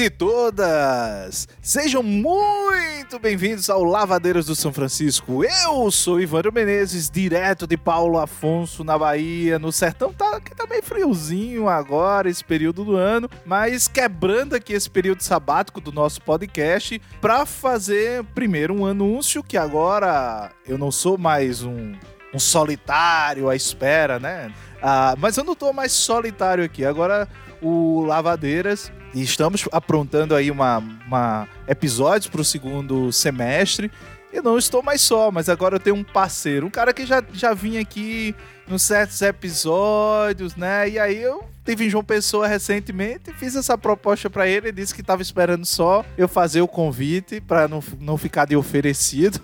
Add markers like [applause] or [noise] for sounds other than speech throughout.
e todas! Sejam muito bem-vindos ao Lavadeiros do São Francisco. Eu sou Ivandro Menezes, direto de Paulo Afonso, na Bahia, no sertão. Tá, que tá meio friozinho agora, esse período do ano, mas quebrando aqui esse período sabático do nosso podcast para fazer primeiro um anúncio que agora eu não sou mais um, um solitário à espera, né? Ah, mas eu não tô mais solitário aqui. Agora o Lavadeiras e estamos aprontando aí uma, uma episódios para o segundo semestre. E não estou mais só, mas agora eu tenho um parceiro, um cara que já, já vinha aqui nos certos episódios, né? E aí eu tive em João Pessoa recentemente, fiz essa proposta para ele, ele disse que estava esperando só eu fazer o convite para não, não ficar de oferecido,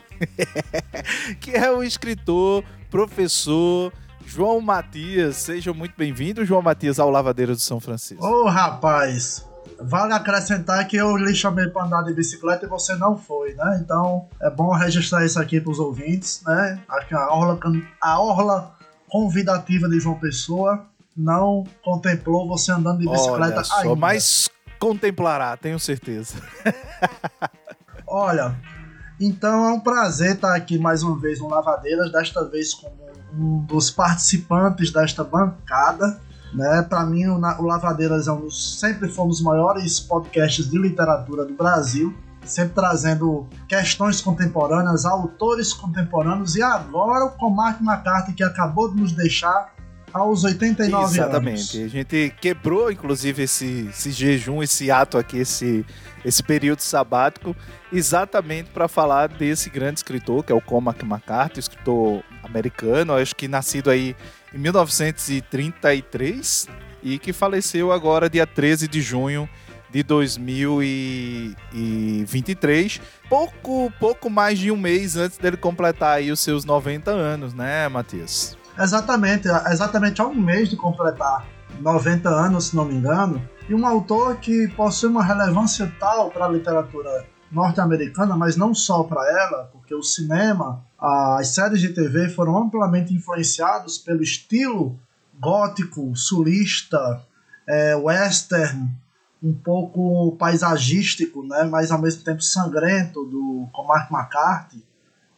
[laughs] que é o escritor, professor, João Matias. Seja muito bem-vindo, João Matias, ao Lavadeiro do São Francisco. Ô, oh, rapaz, Vale acrescentar que eu lhe chamei para andar de bicicleta e você não foi, né? Então é bom registrar isso aqui para os ouvintes, né? Acho que a orla, a orla convidativa de João Pessoa não contemplou você andando de bicicleta Olha só, ainda. Mas contemplará, tenho certeza. [laughs] Olha, então é um prazer estar aqui mais uma vez no Lavadeiras, desta vez como um dos participantes desta bancada. Né? Para mim, o, Lavadeiras é um sempre foi um dos maiores podcasts de literatura do Brasil, sempre trazendo questões contemporâneas, autores contemporâneos, e agora o Comark McCarthy, que acabou de nos deixar aos 89 Exatamente. anos. Exatamente. A gente quebrou, inclusive, esse, esse jejum, esse ato aqui, esse, esse período sabático, exatamente para falar desse grande escritor, que é o Cormac McCarthy, escritor americano, acho que nascido aí em 1933 e que faleceu agora dia 13 de junho de 2023, pouco pouco mais de um mês antes dele completar aí os seus 90 anos, né, Matias? Exatamente, exatamente há um mês de completar 90 anos, se não me engano, e um autor que possui uma relevância tal para a literatura norte-americana, mas não só para ela, porque o cinema, as séries de TV foram amplamente influenciados pelo estilo gótico, sulista, é, western, um pouco paisagístico, né, mas ao mesmo tempo sangrento do Cormac McCarthy,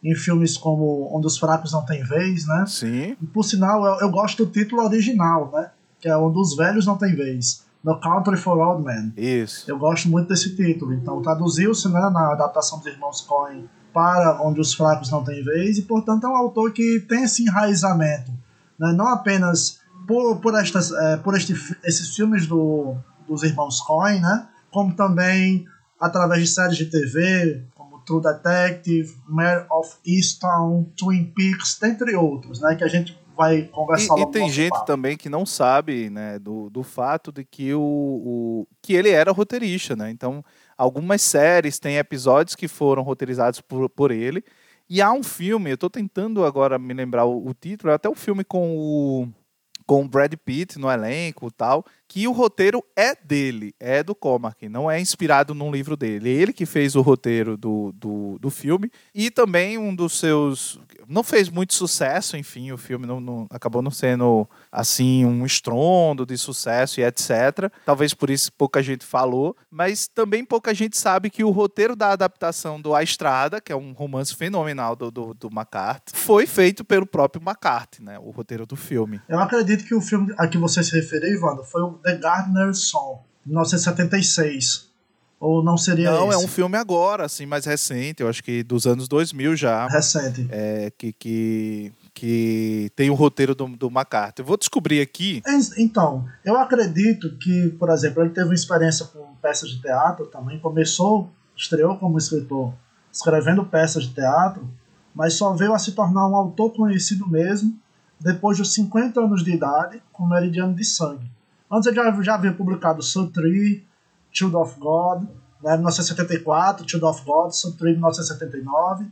em filmes como Onde os Fracos Não Têm Vez, né? Sim. E, por sinal, eu, eu gosto do título original, né? Que é Onde os Velhos Não Têm Vez. No Country for Old Men. Isso. Eu gosto muito desse título. Então traduziu-se né, na adaptação dos Irmãos Coen para Onde os Fracos Não Têm Vez e, portanto, é um autor que tem esse enraizamento. Né, não apenas por, por, estas, é, por este, esses filmes do, dos Irmãos Coen, né, como também através de séries de TV, como True Detective, Mare of Easttown, Twin Peaks, dentre outros, né, que a gente vai conversar E, e tem gente papo. também que não sabe, né, do, do fato de que o, o que ele era roteirista, né? Então, algumas séries têm episódios que foram roteirizados por, por ele. E há um filme, eu estou tentando agora me lembrar o, o título, é até um filme com o com o Brad Pitt no elenco e tal, que o roteiro é dele, é do Cormac, não é inspirado num livro dele. É ele que fez o roteiro do, do, do filme e também um dos seus não fez muito sucesso, enfim, o filme não, não, acabou não sendo assim um estrondo de sucesso e etc. Talvez por isso pouca gente falou, mas também pouca gente sabe que o roteiro da adaptação do A Estrada, que é um romance fenomenal do, do, do McCarthy, foi feito pelo próprio McCarthy, né? O roteiro do filme. Eu acredito que o filme a que você se referiu, Ivano, foi o The Gardener's Song, 1976. Ou não seria Não, esse? é um filme agora, assim, mais recente, eu acho que dos anos 2000 já. Recente. É, que, que, que tem o roteiro do, do McCarthy. Eu vou descobrir aqui. Então, eu acredito que, por exemplo, ele teve uma experiência com peças de teatro também. Começou, estreou como escritor, escrevendo peças de teatro, mas só veio a se tornar um autor conhecido mesmo depois dos 50 anos de idade, com Meridiano de Sangue. Antes ele já, já havia publicado Soul Tree, Child of God, né, 1974, Child of God, Supreme 1979.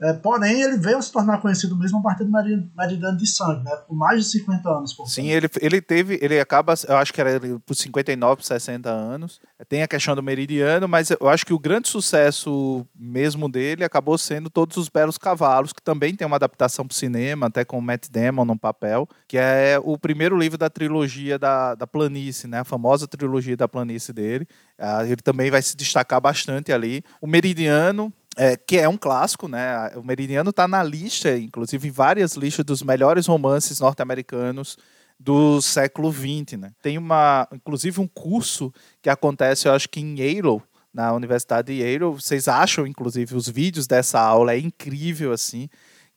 É, porém, ele veio se tornar conhecido mesmo a partir do Meridiano de Sangue, né? Com mais de 50 anos. Por Sim, ele, ele teve, ele acaba, eu acho que era por 59, 60 anos. Tem a questão do Meridiano, mas eu acho que o grande sucesso mesmo dele acabou sendo Todos os Belos Cavalos, que também tem uma adaptação para o cinema, até com o Matt Damon no papel, que é o primeiro livro da trilogia da, da planície, né? A famosa trilogia da planície dele. Ah, ele também vai se destacar bastante ali. O Meridiano, é, que é um clássico, né? O Meridiano está na lista, inclusive em várias listas dos melhores romances norte-americanos do século XX, né? Tem uma, inclusive um curso que acontece, eu acho que em Yale, na Universidade de Yale. Vocês acham, inclusive, os vídeos dessa aula é incrível assim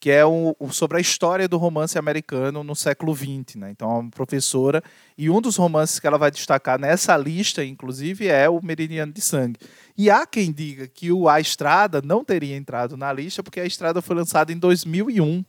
que é o, sobre a história do romance americano no século XX. Né? Então, é uma professora, e um dos romances que ela vai destacar nessa lista, inclusive, é o Meridiano de Sangue. E há quem diga que o A Estrada não teria entrado na lista, porque a Estrada foi lançada em 2001.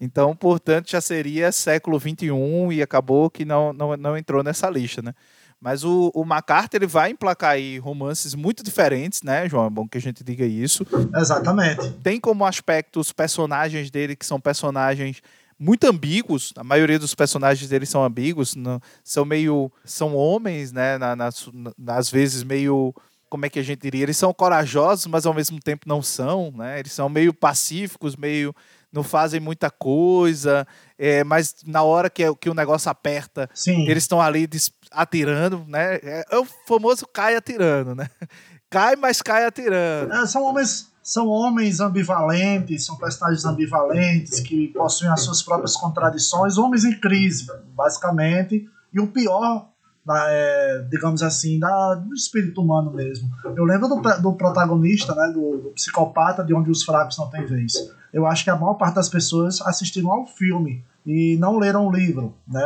Então, portanto, já seria século XXI e acabou que não, não, não entrou nessa lista. Né? Mas o, o MacArthur ele vai emplacar aí romances muito diferentes, né, João? É bom que a gente diga isso. Exatamente. Tem como aspecto os personagens dele, que são personagens muito ambíguos. A maioria dos personagens dele são ambíguos, não, são meio. são homens, né? Na, nas, às vezes meio. Como é que a gente diria? Eles são corajosos, mas ao mesmo tempo não são, né? Eles são meio pacíficos, meio não fazem muita coisa, é, mas na hora que, que o negócio aperta, Sim. eles estão ali atirando, né? É, é, o famoso cai atirando, né? [laughs] Cai, mas cai atirando. É, são homens são homens ambivalentes, são personagens ambivalentes que possuem as suas próprias contradições, homens em crise, basicamente. E o pior, é, digamos assim, da, do espírito humano mesmo. Eu lembro do, do protagonista, né, do, do, psicopata, de onde os fracos não têm vez. Eu acho que a maior parte das pessoas assistiram ao filme e não leram o livro, né,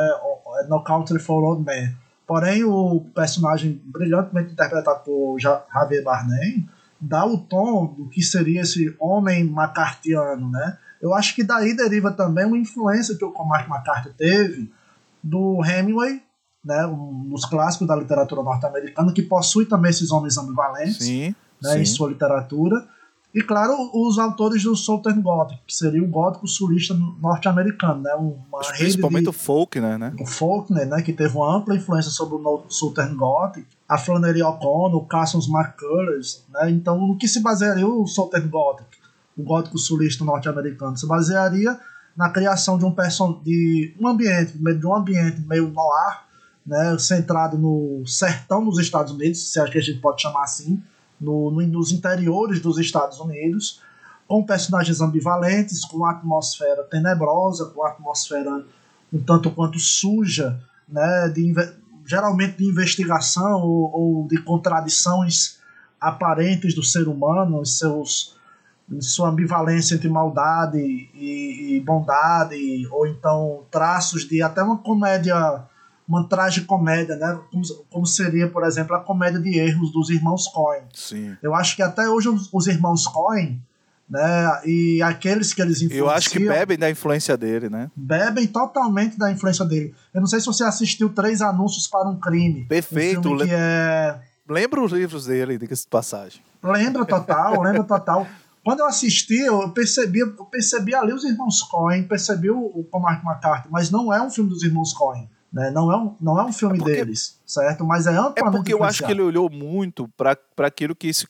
No Country for Old Men. Porém, o personagem brilhantemente interpretado por Javier Bardem dá o tom do que seria esse homem macartiano, né? Eu acho que daí deriva também uma influência que o Cormac McCarthy teve do Hemingway, né, um dos clássicos da literatura norte-americana, que possui também esses homens ambivalentes sim, né, sim. em sua literatura. E, claro, os autores do Southern Gothic, que seria o gótico sulista norte-americano, né? Uma Principalmente o Faulkner, né? O Faulkner, né? Que teve uma ampla influência sobre o Southern Gothic. A Flannery O'Connor, o Cassius McCullers, né? Então, no que se basearia o Southern Gothic, o gótico sulista norte-americano? Se basearia na criação de um, person de um ambiente, de um ambiente meio noir, né? Centrado no sertão dos Estados Unidos, se é que a gente pode chamar assim, no, no, nos interiores dos Estados Unidos, com personagens ambivalentes, com atmosfera tenebrosa, com atmosfera um tanto quanto suja, né, de, geralmente de investigação ou, ou, de contradições aparentes do ser humano, em, seus, sua ambivalência entre maldade e, e bondade, ou então traços de até uma comédia uma tragicomédia, né? Como, como, seria, por exemplo, a comédia de erros dos irmãos Coen. Sim. Eu acho que até hoje os, os irmãos Coen, né? E aqueles que eles influenciam. Eu acho que bebem da influência dele, né? Bebem totalmente da influência dele. Eu não sei se você assistiu Três Anúncios para um Crime. Perfeito. Um é... Lembra os livros dele, diga-se de passagem. Lembra total, lembra total. Quando eu assisti, eu percebi, eu percebi ali os irmãos Coen, percebi o, o Mark McCarthy, mas não é um filme dos irmãos Coen. Né? Não, é um, não é um filme é porque, deles, certo? Mas é amplamente É porque eu acho que ele olhou muito para aquilo que se,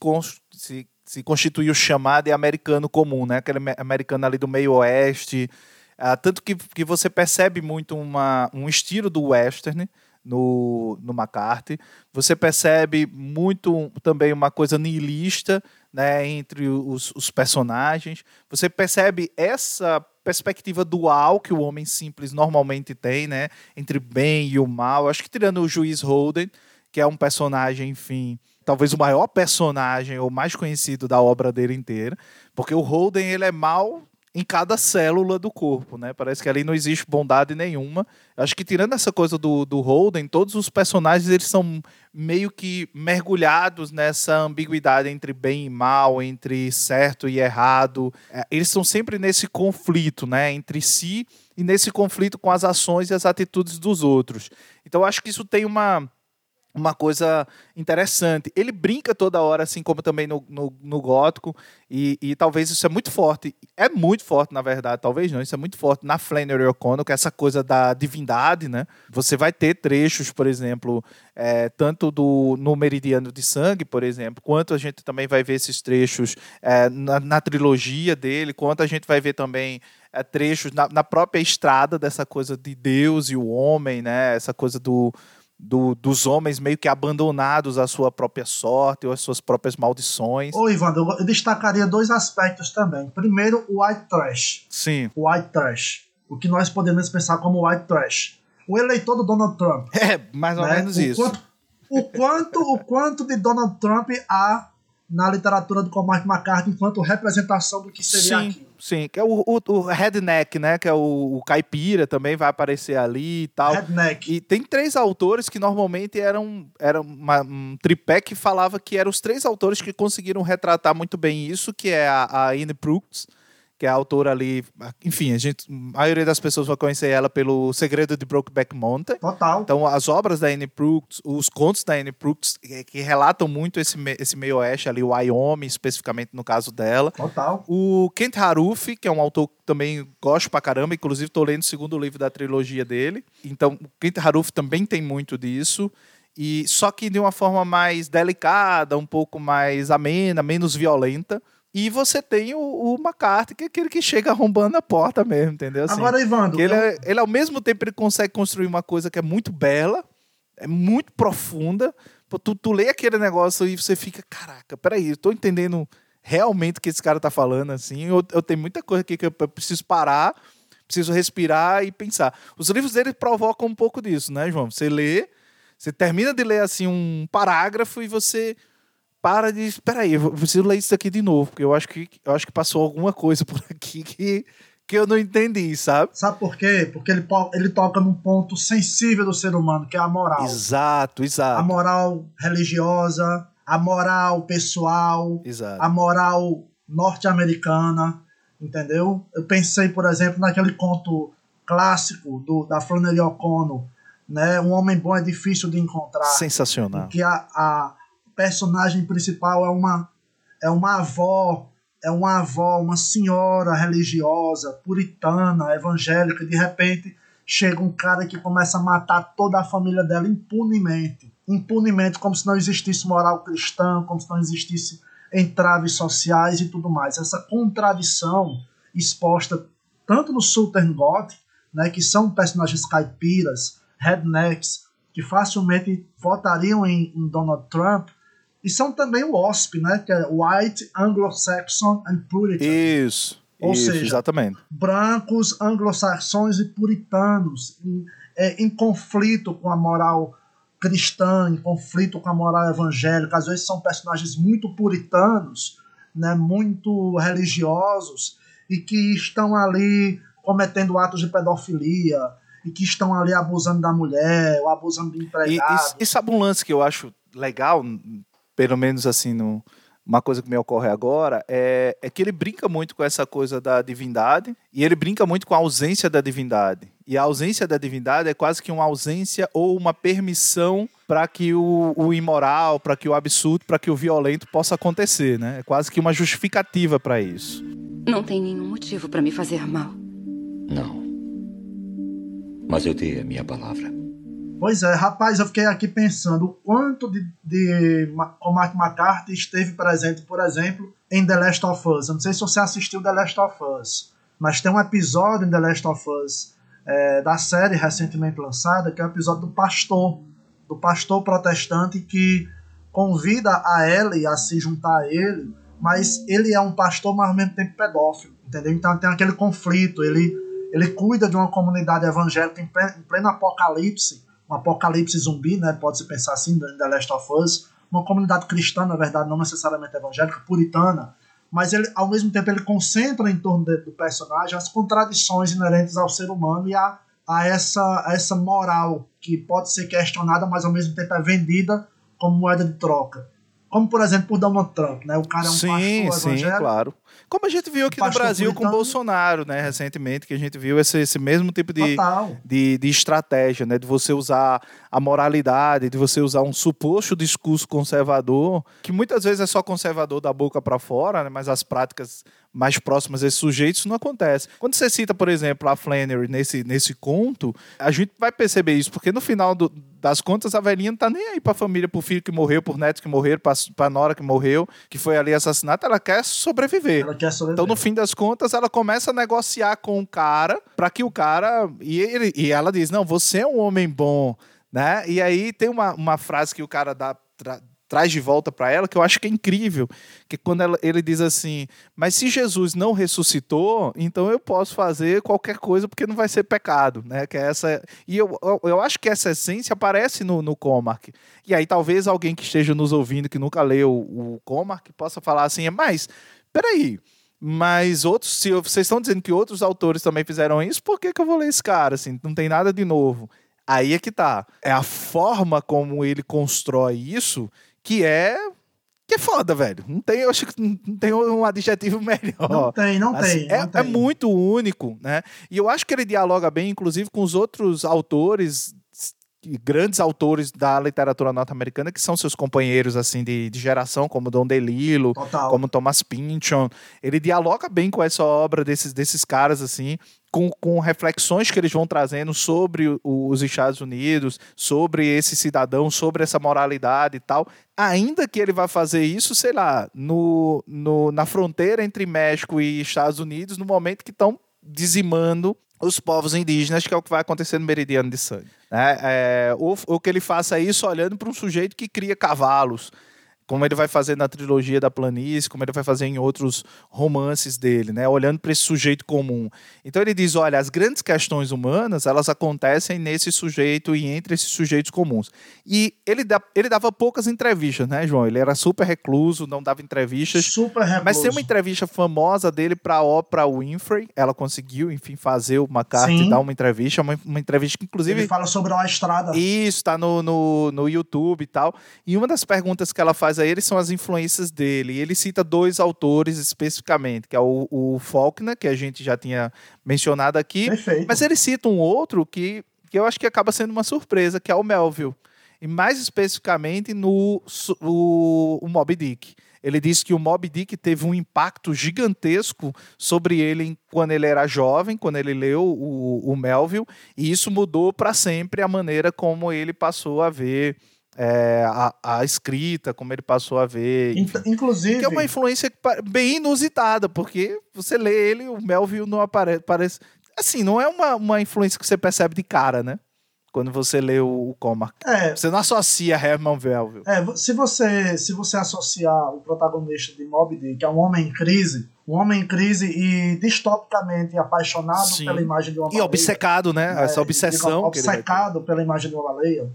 se, se constituiu chamado de americano comum, né? Aquele americano ali do meio oeste. Ah, tanto que, que você percebe muito uma, um estilo do western no, no McCarthy. Você percebe muito também uma coisa nihilista né, entre os, os personagens. Você percebe essa perspectiva dual que o homem simples normalmente tem, né, entre bem e o mal. Acho que tirando o juiz Holden, que é um personagem, enfim, talvez o maior personagem ou mais conhecido da obra dele inteira, porque o Holden ele é mal em cada célula do corpo, né? Parece que ali não existe bondade nenhuma. Acho que tirando essa coisa do, do Holden, todos os personagens eles são meio que mergulhados nessa ambiguidade entre bem e mal, entre certo e errado. É, eles estão sempre nesse conflito, né? Entre si e nesse conflito com as ações e as atitudes dos outros. Então acho que isso tem uma uma coisa interessante. Ele brinca toda hora, assim como também no, no, no gótico, e, e, talvez isso é muito forte. É muito forte, na verdade, talvez não, isso é muito forte na Flannery O'Connor, que é essa coisa da divindade, né? Você vai ter trechos, por exemplo, é, tanto do, no Meridiano de Sangue, por exemplo, quanto a gente também vai ver esses trechos é, na, na, trilogia dele, quanto a gente vai ver também é, trechos na, na própria estrada dessa coisa de Deus e o homem, né? Essa coisa do do, dos homens meio que abandonados à sua própria sorte ou às suas próprias maldições. Ô, Ivan, eu destacaria dois aspectos também. Primeiro, o white trash. Sim. O white trash. O que nós podemos pensar como white trash. O eleitor do Donald Trump. É, mais ou né? menos o isso. Quanto, o, quanto, o quanto de Donald Trump há na literatura do Cormac McCarthy enquanto representação do que seria sim, aqui. Sim, que é o, o, o, redneck, né? Que é o, o, caipira também vai aparecer ali e tal. Redneck. E tem três autores que normalmente eram, eram uma, um tripé que falava que eram os três autores que conseguiram retratar muito bem isso, que é a, a Anne Brooks, que é a autora ali. Enfim, a, gente, a maioria das pessoas vai conhecer ela pelo Segredo de Brokeback Mountain. Total. Então, as obras da Anne Brooks, os contos da Anne Brooks, que, que relatam muito esse, esse meio oeste ali, o Wyoming, especificamente no caso dela. Total. O Kent Haruf, que é um autor que também gosto pra caramba, inclusive estou lendo o segundo livro da trilogia dele. Então, o Kent Haruf também tem muito disso. E só que de uma forma mais delicada, um pouco mais amena, menos violenta. E você tem o, o McCarthy, que é aquele que chega arrombando a porta mesmo, entendeu? Assim, Agora, Ivandro. Ele, eu... é, ele, ao mesmo tempo, ele consegue construir uma coisa que é muito bela, é muito profunda. Tu, tu lê aquele negócio e você fica, caraca, peraí, eu tô entendendo realmente o que esse cara tá falando, assim. Eu, eu tenho muita coisa aqui que eu preciso parar, preciso respirar e pensar. Os livros dele provocam um pouco disso, né, João? Você lê, você termina de ler, assim, um parágrafo e você para de. Espera aí, eu preciso ler isso aqui de novo, porque eu acho que, eu acho que passou alguma coisa por aqui que, que eu não entendi, sabe? Sabe por quê? Porque ele, ele toca num ponto sensível do ser humano, que é a moral. Exato, exato. A moral religiosa, a moral pessoal, exato. a moral norte-americana, entendeu? Eu pensei, por exemplo, naquele conto clássico do, da Flannery O'Connor, né? Um homem bom é difícil de encontrar. Sensacional. Que a, a personagem principal é uma é uma avó, é uma avó, uma senhora religiosa, puritana, evangélica, de repente chega um cara que começa a matar toda a família dela impunemente. Impunemente, como se não existisse moral cristã, como se não existisse entraves sociais e tudo mais. Essa contradição exposta tanto no Southern God, né, que são personagens caipiras, rednecks, que facilmente votariam em, em Donald Trump, e são também o OSP, né? Que é White, Anglo-Saxon and Puritan. Isso. Ou isso, seja, exatamente. brancos, anglo-saxões e puritanos em, é, em conflito com a moral cristã, em conflito com a moral evangélica. Às vezes são personagens muito puritanos, né, muito religiosos e que estão ali cometendo atos de pedofilia e que estão ali abusando da mulher ou abusando do empregado. E, e, e sabe um lance que eu acho legal pelo menos assim, no, uma coisa que me ocorre agora, é, é que ele brinca muito com essa coisa da divindade e ele brinca muito com a ausência da divindade. E a ausência da divindade é quase que uma ausência ou uma permissão para que o, o imoral, para que o absurdo, para que o violento possa acontecer, né? É quase que uma justificativa para isso. Não tem nenhum motivo para me fazer mal. Não. Mas eu dei a minha palavra. Pois é, rapaz, eu fiquei aqui pensando o quanto de, de Cormac McCarthy esteve presente, por exemplo, em The Last of Us. Eu não sei se você assistiu The Last of Us, mas tem um episódio em The Last of Us é, da série recentemente lançada, que é o episódio do pastor, do pastor protestante que convida a Ellie a se juntar a ele, mas ele é um pastor, mas ao mesmo tempo pedófilo, entendeu? Então tem aquele conflito, ele, ele cuida de uma comunidade evangélica em pleno apocalipse, um apocalipse zumbi, né? Pode-se pensar assim, The Last of Us. Uma comunidade cristã, na verdade, não necessariamente evangélica, puritana, mas ele, ao mesmo tempo ele concentra em torno de, do personagem as contradições inerentes ao ser humano e a, a, essa, a essa moral que pode ser questionada, mas ao mesmo tempo é vendida como moeda de troca. Como, por exemplo, por Donald Trump, né? O cara é um sim, pastor sim, claro. Como a gente viu aqui no Brasil com. Bolsonaro, né, recentemente, que a gente viu esse, esse mesmo tipo de, de, de estratégia, né? De você usar a moralidade, de você usar um suposto discurso conservador, que muitas vezes é só conservador da boca para fora, né? Mas as práticas mais próximas desses sujeitos não acontece. Quando você cita, por exemplo, a Flannery nesse, nesse conto, a gente vai perceber isso, porque no final do- das contas a velhinha não tá nem aí pra família, pro filho que morreu, por netos que morreram, pra, pra nora que morreu, que foi ali assassinada, ela quer sobreviver. Ela quer sobreviver. Então, no fim das contas, ela começa a negociar com o cara para que o cara. E, ele, e ela diz: Não, você é um homem bom. Né? E aí tem uma, uma frase que o cara dá, tra- traz de volta para ela que eu acho que é incrível. Que quando ela- ele diz assim: Mas se Jesus não ressuscitou, então eu posso fazer qualquer coisa porque não vai ser pecado. Né? Que é essa, e eu, eu, acho que essa essência aparece no, no Comark. E aí talvez alguém que esteja nos ouvindo que nunca leu o, o Comark possa falar assim: Mas peraí. Mas outros, se vocês estão dizendo que outros autores também fizeram isso, por que, que eu vou ler esse cara? Assim, não tem nada de novo. Aí é que tá. É a forma como ele constrói isso que é. Que é foda, velho. Não tem, eu acho que não tem um adjetivo [laughs] melhor. Não tem, não Assim, tem. é, não é tem. muito único, né? E eu acho que ele dialoga bem, inclusive, com os outros autores, grandes autores da literatura norte-americana, que são seus companheiros, assim, de, de geração, como Don DeLillo, Total. como Thomas Pynchon. Ele dialoga bem com essa obra desses, desses caras, assim, com, com reflexões que eles vão trazendo sobre o- os Estados Unidos, sobre esse cidadão, sobre essa moralidade e tal. Ainda que ele vá fazer isso, sei lá, no, no, na fronteira entre México e Estados Unidos, no momento que estão dizimando os povos indígenas, que é o que vai acontecer no Meridiano de Sangue. Né? É, ou, que ele faça isso olhando para um sujeito que cria cavalos, como ele vai fazer na trilogia da planície, como ele vai fazer em outros romances dele, né? Olhando para esse sujeito comum. Então ele diz, olha, as grandes questões humanas, elas acontecem nesse sujeito e entre esses sujeitos comuns. E ele, dá, ele dava poucas entrevistas, né, João? Ele era super recluso, não dava entrevistas. Super recluso. Mas tem uma entrevista famosa dele para a Oprah Winfrey. Ela conseguiu, enfim, fazer o McCarthy Sim. dar uma entrevista, uma, uma entrevista que inclusive Ele fala sobre a estrada. isso, tá no, no, no YouTube e tal. E uma das perguntas que ela faz a ele são as influências dele. E ele cita dois autores especificamente, que é o, o Faulkner, que a gente já tinha mencionado aqui. Perfeito. Mas ele cita um outro que, que eu acho que acaba sendo uma surpresa, que é o Melville. E mais especificamente no o, o Moby Dick. Ele disse que o Moby Dick teve um impacto gigantesco sobre ele quando ele era jovem, quando ele leu o, o Melville, e isso mudou para sempre a maneira como ele passou a ver é, a, a escrita, como ele passou a ver. enfim. Inclusive, Que é uma influência bem inusitada, porque você lê ele, o Melville não aparece. Parece, assim, não é uma, uma influência que você percebe de cara, né? Quando você lê o, o é, Você não associa Herman Melville. é, se você se você associar o protagonista de Moby Dick a um homem em crise, um homem em crise e distopicamente apaixonado Sim. pela imagem de uma E baleia, obcecado, né? né, Essa obsessão. obcecado pela imagem de uma baleia.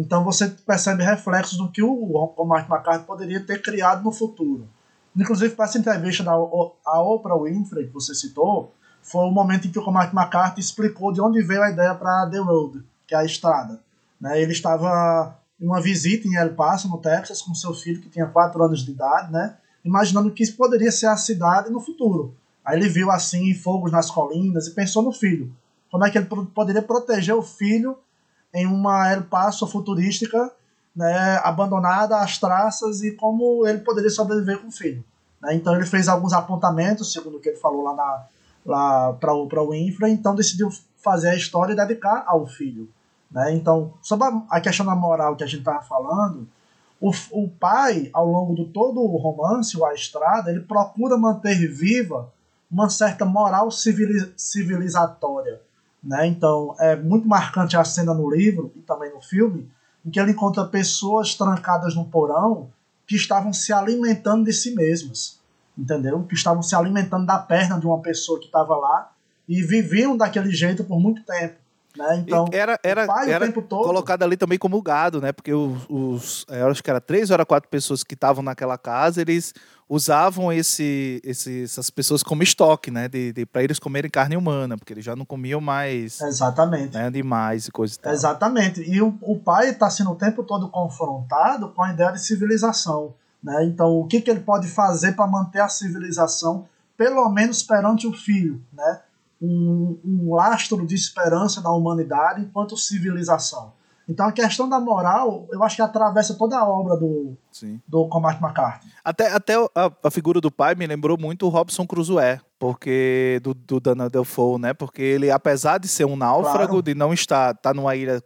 Então você percebe reflexos do que o, o Mark McCarthy poderia ter criado no futuro. Inclusive, para essa entrevista da a Oprah Winfrey, que você citou, foi o momento em que o Mark McCarthy explicou de onde veio a ideia para The Road, que é a estrada. Né? Ele estava em uma visita em El Paso, no Texas, com seu filho, que tinha 4 anos de idade, né? imaginando que isso poderia ser a cidade no futuro. Aí ele viu assim fogos nas colinas e pensou no filho. Como é que ele poderia proteger o filho em uma El Paso futurística, né, abandonada às traças e como ele poderia sobreviver com o filho. né? Então ele fez alguns apontamentos, segundo o que ele falou lá, na, lá para o Winfrey, então decidiu fazer a história e dedicar ao filho. Né? Então, sobre a, questão da moral que a gente estava falando, o, o pai, ao longo de todo o romance, o A Estrada, ele procura manter viva uma certa moral civili- civilizatória. Né? Então, é muito marcante a cena no livro e também no filme, em que ele encontra pessoas trancadas num porão que estavam se alimentando de si mesmas, entendeu? Que estavam se alimentando da perna de uma pessoa que estava lá e viviam daquele jeito por muito tempo, né? Então, era era, o pai o era colocado ali também como gado, né? Porque os, os eu acho que era três ou era quatro pessoas que estavam naquela casa, eles usavam esse, esse, essas pessoas como estoque, né? De, de, para eles comerem carne humana, porque eles já não comiam mais Exatamente. né, animais e coisa e tal. Exatamente. E o, o pai está sendo o tempo todo confrontado com a ideia de civilização. Né? Então, o que, que ele pode fazer para manter a civilização, pelo menos perante o filho? Né? Um, um lastro de esperança da humanidade enquanto civilização. Então a questão da moral, eu acho que atravessa toda a obra do, Sim. do Cormac McCarthy. Até, até a, a, figura do pai me lembrou muito o Robson Crusoe, porque do, do Dana Defoe, né? Porque ele, apesar de ser um náufrago, claro. de não estar tá numa ilha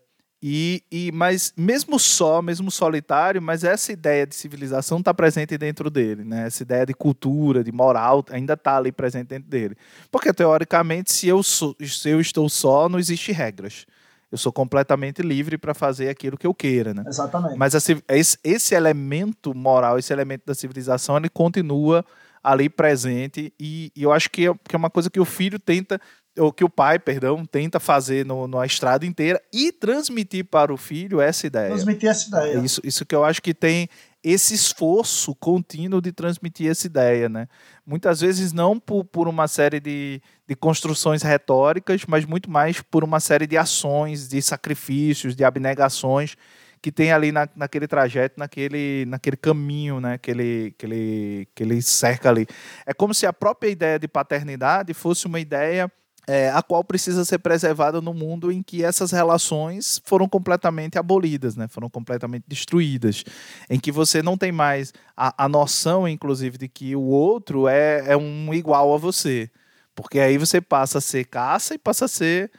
e, e, mas mesmo só, mesmo solitário, mas essa ideia de civilização está presente dentro dele, né? Essa ideia de cultura, de moral, ainda está ali presente dentro dele. Porque teoricamente, se eu, sou, se eu estou só, não existe regras eu sou completamente livre para fazer aquilo que eu queira, né? Exatamente. Mas esse, esse elemento moral, esse elemento da civilização, ele continua ali presente e, e eu acho que é, que é uma coisa que o filho tenta ou que o pai, perdão, tenta fazer no, na estrada inteira e transmitir para o filho essa ideia. Transmitir essa ideia. Isso, isso que eu acho que tem esse esforço contínuo de transmitir essa ideia, né? Muitas vezes não por, por uma série de, de construções retóricas, mas muito mais por uma série de ações, de sacrifícios, de abnegações que tem ali na, naquele trajeto, naquele, naquele caminho, né? Que ele, que, ele, que ele cerca ali. É como se a própria ideia de paternidade fosse uma ideia é, a qual precisa ser preservada no mundo em que essas relações foram completamente abolidas, né? foram completamente destruídas, em que você não tem mais a, a noção, inclusive, de que o outro é, é um igual a você, porque aí você passa a ser caça e passa a ser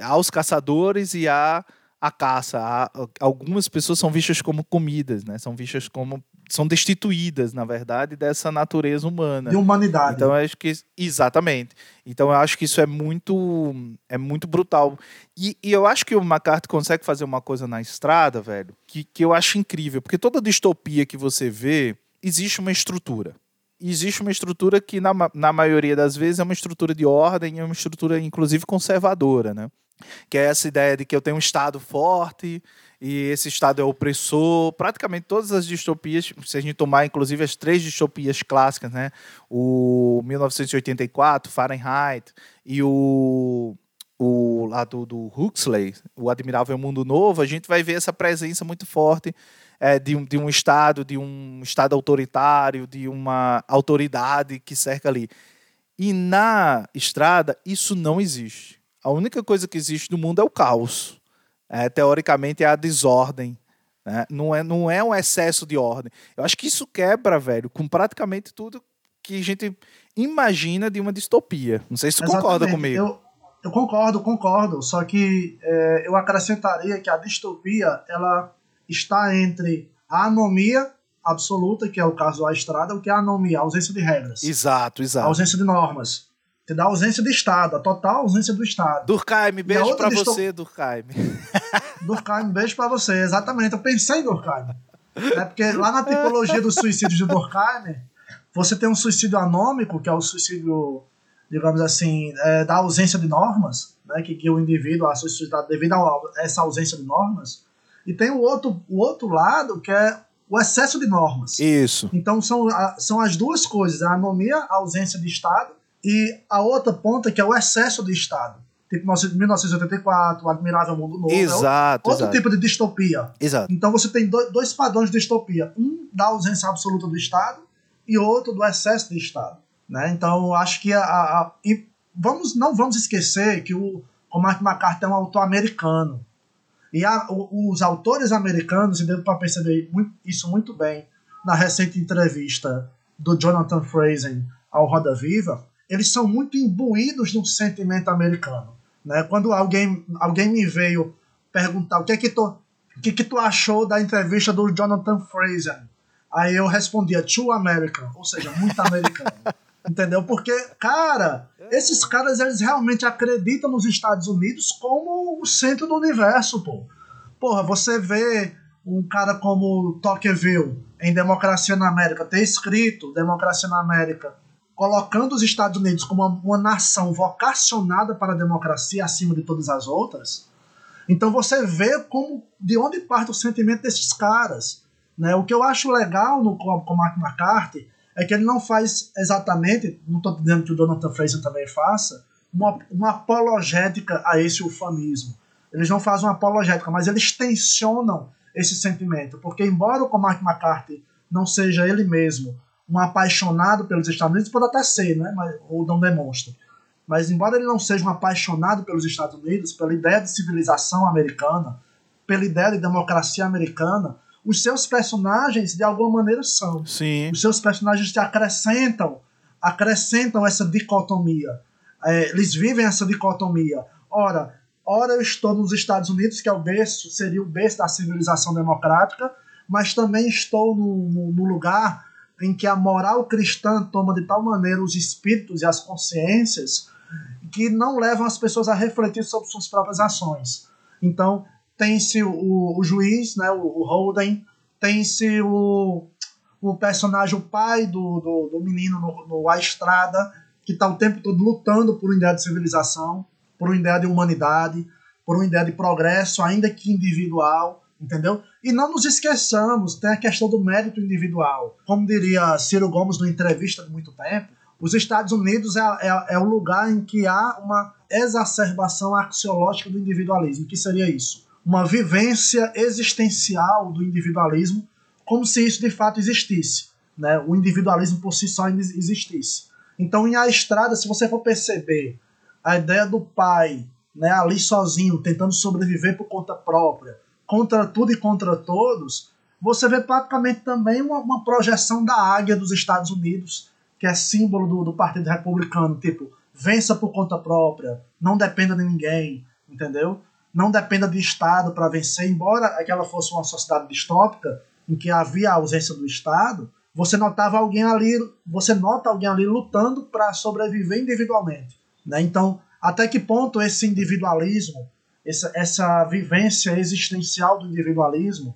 aos caçadores e a a caça. algumas pessoas são vistas como comidas, né? São vistas como são destituídas, na verdade, dessa natureza humana. De humanidade. Então, acho que exatamente. Então, eu acho que isso é muito é muito brutal. E, e eu acho que o McCarthy consegue fazer uma coisa na estrada, velho, que, que eu acho incrível, porque toda distopia que você vê existe uma estrutura existe uma estrutura que, na, na maioria das vezes, é uma estrutura de ordem, é uma estrutura, inclusive, conservadora, né? que é essa ideia de que eu tenho um Estado forte e esse Estado é opressor. Praticamente todas as distopias, se a gente tomar inclusive as três distopias clássicas, né? o 1984, Fahrenheit e o, o lá do, do Huxley, o Admirável Mundo Novo, a gente vai ver essa presença muito forte é, de, um, de um Estado, de um Estado autoritário, de uma autoridade que cerca ali. E na estrada, isso não existe a única coisa que existe no mundo é o caos. É, teoricamente é a desordem. Né? Não, é, não é um excesso de ordem. Eu acho que isso quebra, velho, com praticamente tudo que a gente imagina de uma distopia. Não sei se você concorda comigo. Eu, eu, concordo, concordo. Só que é, eu acrescentaria que a distopia ela está entre a anomia absoluta, que é o caso da estrada, o que é a anomia, a ausência de regras. Exato, exato. A ausência de normas. Dá ausência de Estado, a total ausência do Estado. Durkheim, beijo pra disto... você, Durkheim. [laughs] Durkheim, beijo pra você, exatamente. Eu pensei em Durkheim. É porque lá na tipologia dos suicídios de Durkheim, você tem um suicídio anômico, que é o suicídio, digamos assim, é, da ausência de normas, né, que, o indivíduo a suicidado devido a essa ausência de normas. E tem o outro, o outro lado, que é o excesso de normas. Isso. Então são, são as duas coisas, a anomia, a ausência de Estado, e a outra ponta que é o excesso de Estado. Tipo 1984, o Admirável Mundo Novo. Exato. É outro exato. tipo de distopia. Exato. Então você tem dois padrões de distopia. Um da ausência absoluta do Estado e outro do excesso de Estado. Né? Então acho que a, a, e vamos, não vamos esquecer que o, o Mark McCarthy é um autor americano. E a, os autores americanos, e deu para perceber muito, isso muito bem na recente entrevista do Jonathan Frazen ao Roda Viva, eles são muito imbuídos no sentimento americano. Né? Quando alguém, alguém me veio perguntar o que é que tu, o que, que tu achou da entrevista do Jonathan Fraser, aí eu respondia Too American, ou seja, muito americano. [laughs] entendeu? Porque, cara, esses caras eles realmente acreditam nos Estados Unidos como o centro do universo, pô. Porra, você vê um cara como Tocqueville em Democracia na América ter escrito Democracia na América colocando os Estados Unidos como uma, uma nação vocacionada para a democracia acima de todas as outras, então você vê como de onde parte o sentimento desses caras. Né? O que eu acho legal no com Mark McCarthy é que ele não faz exatamente, não estou dizendo que o Jonathan Fraser também faça, uma, uma apologética a esse ufanismo. Eles não fazem uma apologética, mas eles tensionam esse sentimento, porque embora o Cormac McCarthy não seja ele mesmo um apaixonado pelos Estados Unidos, pode até ser, né? Mas, ou não demonstra. Mas embora ele não seja um apaixonado pelos Estados Unidos, pela ideia de civilização americana, pela ideia de democracia americana, os seus personagens de alguma maneira são. Sim. Os seus personagens te acrescentam, acrescentam essa dicotomia. É, eles vivem essa dicotomia. Ora, ora eu estou nos Estados Unidos, que é o berço, seria o berço da civilização democrática, mas também estou no, no, no lugar em que a moral cristã toma de tal maneira os espíritos e as consciências que não levam as pessoas a refletir sobre suas próprias ações. Então, tem-se o, o, juiz, né, o, o Holden, tem-se o, o personagem, o pai do, do, do menino no, no A Estrada, que está o tempo todo lutando por uma ideia de civilização, por uma ideia de humanidade, por uma ideia de progresso, ainda que individual, entendeu? E não nos esqueçamos, tem a questão do mérito individual. Como diria Ciro Gomes numa entrevista de muito tempo, os Estados Unidos é, é, é o lugar em que há uma exacerbação axiológica do individualismo. O que seria isso? Uma vivência existencial do individualismo, como se isso de fato existisse. Né? O individualismo por si só existisse. Então, em A Estrada, se você for perceber a ideia do pai né, ali sozinho, tentando sobreviver por conta própria, contra tudo e contra todos, você vê praticamente também uma, uma projeção da águia dos Estados Unidos, que é símbolo do, do Partido Republicano, tipo, vença por conta própria, não dependa de ninguém, entendeu? Não dependa de Estado para vencer, embora aquela fosse uma sociedade distópica, em que havia a ausência do Estado, você notava alguém ali, você nota alguém ali lutando para sobreviver individualmente. Né? Então, até que ponto esse individualismo, essa, essa vivência existencial do individualismo